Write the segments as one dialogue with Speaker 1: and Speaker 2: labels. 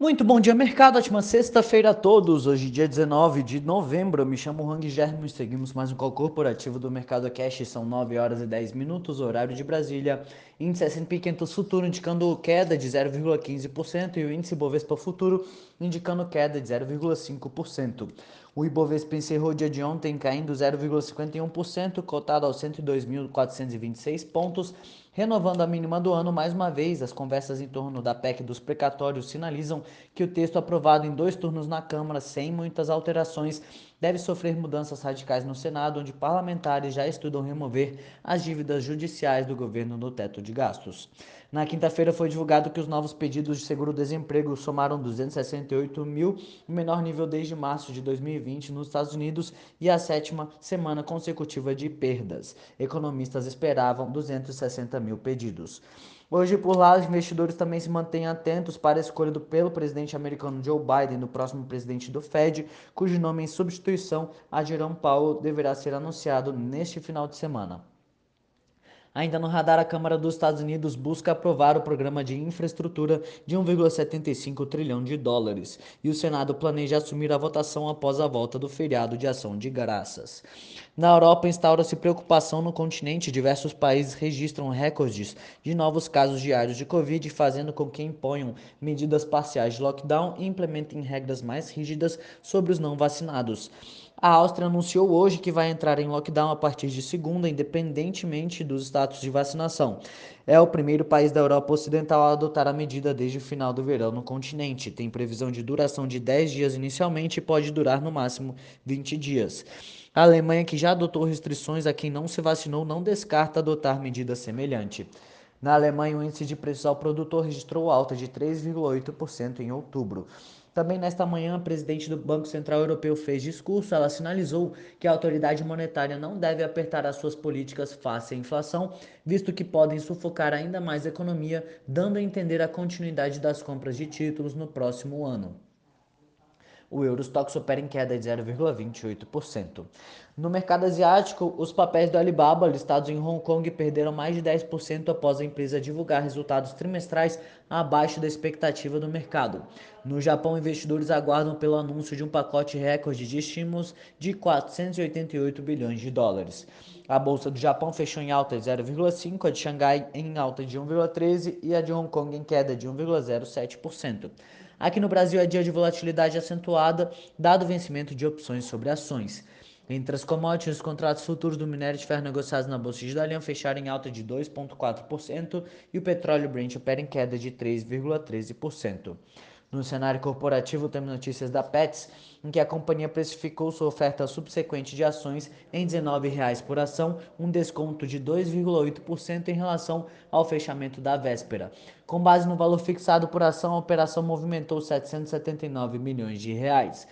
Speaker 1: Muito bom dia, mercado. Ótima sexta-feira a todos. Hoje, dia 19 de novembro. Eu me chamo Hang Germo e seguimos mais um call corporativo do Mercado Cash. São 9 horas e 10 minutos, horário de Brasília. Índice S&P 500 futuro indicando queda de 0,15% e o índice Bovespa futuro indicando queda de 0,5%. O Ibovespa encerrou o dia de ontem caindo 0,51%, cotado aos 102.426 pontos, renovando a mínima do ano mais uma vez. As conversas em torno da PEC dos precatórios sinalizam que o texto aprovado em dois turnos na Câmara, sem muitas alterações, deve sofrer mudanças radicais no Senado, onde parlamentares já estudam remover as dívidas judiciais do governo no teto de gastos. Na quinta-feira foi divulgado que os novos pedidos de seguro-desemprego somaram 268 mil, o menor nível desde março de 2020 nos Estados Unidos e a sétima semana consecutiva de perdas. Economistas esperavam 260 mil pedidos. Hoje, por lá, os investidores também se mantêm atentos para a escolha do, pelo presidente americano Joe Biden, do próximo presidente do Fed, cujo nome em substituição a Jerome Powell deverá ser anunciado neste final de semana. Ainda no radar, a Câmara dos Estados Unidos busca aprovar o programa de infraestrutura de 1,75 trilhão de dólares e o Senado planeja assumir a votação após a volta do feriado de ação de graças. Na Europa, instaura-se preocupação no continente. Diversos países registram recordes de novos casos diários de Covid, fazendo com que imponham medidas parciais de lockdown e implementem regras mais rígidas sobre os não vacinados. A Áustria anunciou hoje que vai entrar em lockdown a partir de segunda, independentemente dos status de vacinação. É o primeiro país da Europa Ocidental a adotar a medida desde o final do verão no continente. Tem previsão de duração de 10 dias inicialmente e pode durar no máximo 20 dias. A Alemanha, que já adotou restrições a quem não se vacinou, não descarta adotar medida semelhante. Na Alemanha, o índice de preços ao produtor registrou alta de 3,8% em outubro. Também nesta manhã, a presidente do Banco Central Europeu fez discurso. Ela sinalizou que a autoridade monetária não deve apertar as suas políticas face à inflação, visto que podem sufocar ainda mais a economia, dando a entender a continuidade das compras de títulos no próximo ano o Eurostox opera em queda de 0,28%. No mercado asiático, os papéis do Alibaba listados em Hong Kong perderam mais de 10% após a empresa divulgar resultados trimestrais abaixo da expectativa do mercado. No Japão, investidores aguardam pelo anúncio de um pacote recorde de estímulos de 488 bilhões de dólares. A bolsa do Japão fechou em alta de 0,5, a de Xangai em alta de 1,13 e a de Hong Kong em queda de 1,07%. Aqui no Brasil é dia de volatilidade acentuada, dado o vencimento de opções sobre ações. Entre as commodities, os contratos futuros do minério de ferro negociados na Bolsa de Dalian fecharam em alta de 2,4% e o petróleo Brent opera em queda de 3,13%. No cenário corporativo, temos notícias da Pets, em que a companhia precificou sua oferta subsequente de ações em R$ 19,00 por ação, um desconto de 2,8% em relação ao fechamento da véspera. Com base no valor fixado por ação, a operação movimentou 779 milhões de reais.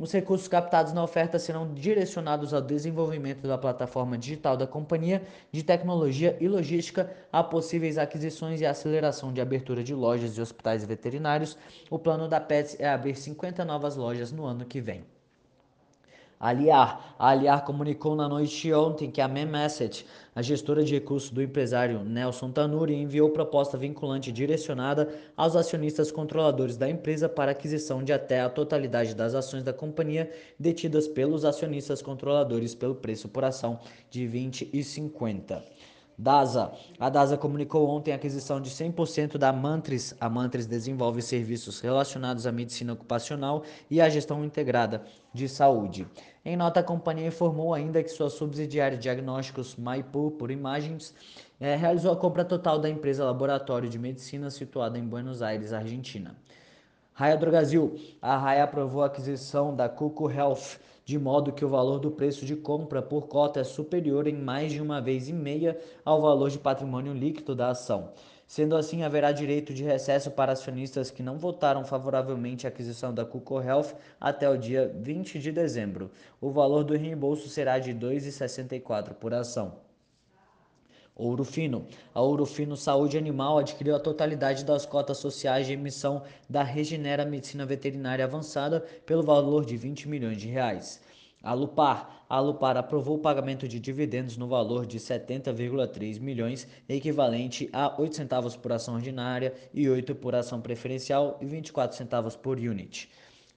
Speaker 1: Os recursos captados na oferta serão direcionados ao desenvolvimento da plataforma digital da companhia, de tecnologia e logística, a possíveis aquisições e aceleração de abertura de lojas e hospitais veterinários. O plano da Pets é abrir 50 novas lojas no ano que vem. Aliar. A Aliar comunicou na noite de ontem que a Memasset, a gestora de recursos do empresário Nelson Tanuri, enviou proposta vinculante direcionada aos acionistas controladores da empresa para aquisição de até a totalidade das ações da companhia detidas pelos acionistas controladores pelo preço por ação de 20 e 50. DASA. A DASA comunicou ontem a aquisição de 100% da Mantris. A Mantris desenvolve serviços relacionados à medicina ocupacional e à gestão integrada de saúde. Em nota, a companhia informou ainda que sua subsidiária diagnósticos Maipu por Imagens é, realizou a compra total da empresa Laboratório de Medicina situada em Buenos Aires, Argentina. Raia Drogasil. A Raia aprovou a aquisição da Cuco Health de modo que o valor do preço de compra por cota é superior em mais de uma vez e meia ao valor de patrimônio líquido da ação. Sendo assim, haverá direito de recesso para acionistas que não votaram favoravelmente à aquisição da Cuco Health até o dia 20 de dezembro. O valor do reembolso será de R$ 2,64 por ação. Ouro Fino. A Ouro Fino Saúde Animal adquiriu a totalidade das cotas sociais de emissão da Regenera Medicina Veterinária Avançada pelo valor de 20 milhões de reais. A Lupar, a Lupar aprovou o pagamento de dividendos no valor de 70,3 milhões, equivalente a 8 centavos por ação ordinária e 8 por ação preferencial e 24 centavos por unit.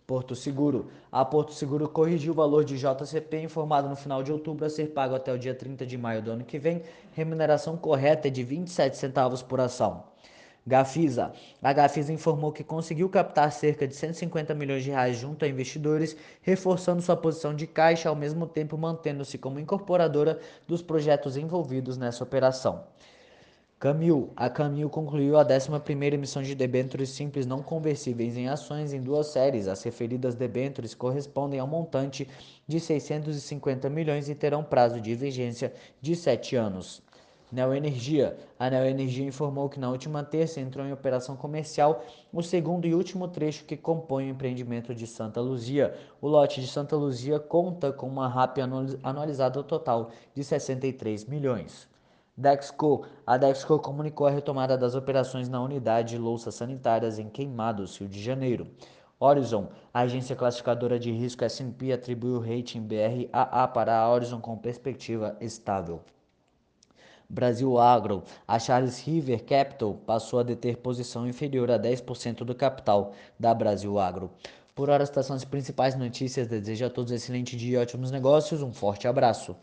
Speaker 1: Porto Seguro. A Porto Seguro corrigiu o valor de JCP informado no final de outubro a ser pago até o dia 30 de maio do ano que vem. Remuneração correta é de 27 centavos por ação. Gafisa. A Gafisa informou que conseguiu captar cerca de 150 milhões de reais junto a investidores, reforçando sua posição de caixa, ao mesmo tempo mantendo-se como incorporadora dos projetos envolvidos nessa operação. Camil. A Camil concluiu a 11ª emissão de debêntures simples não conversíveis em ações em duas séries. As referidas debêntures correspondem a um montante de 650 milhões e terão prazo de vigência de 7 anos. Neoenergia. A Neoenergia informou que na última terça entrou em operação comercial o segundo e último trecho que compõe o empreendimento de Santa Luzia. O lote de Santa Luzia conta com uma RAP anualizada total de 63 milhões. Dexco. A Dexco comunicou a retomada das operações na unidade de louças sanitárias em Queimados, Rio de Janeiro. Horizon, a agência classificadora de risco S&P atribuiu o rating BR AA para a Horizon com perspectiva estável. Brasil Agro, a Charles River Capital passou a deter posição inferior a 10% do capital da Brasil Agro. Por hora, estas são as principais notícias. Desejo a todos um excelente dia e ótimos negócios. Um forte abraço.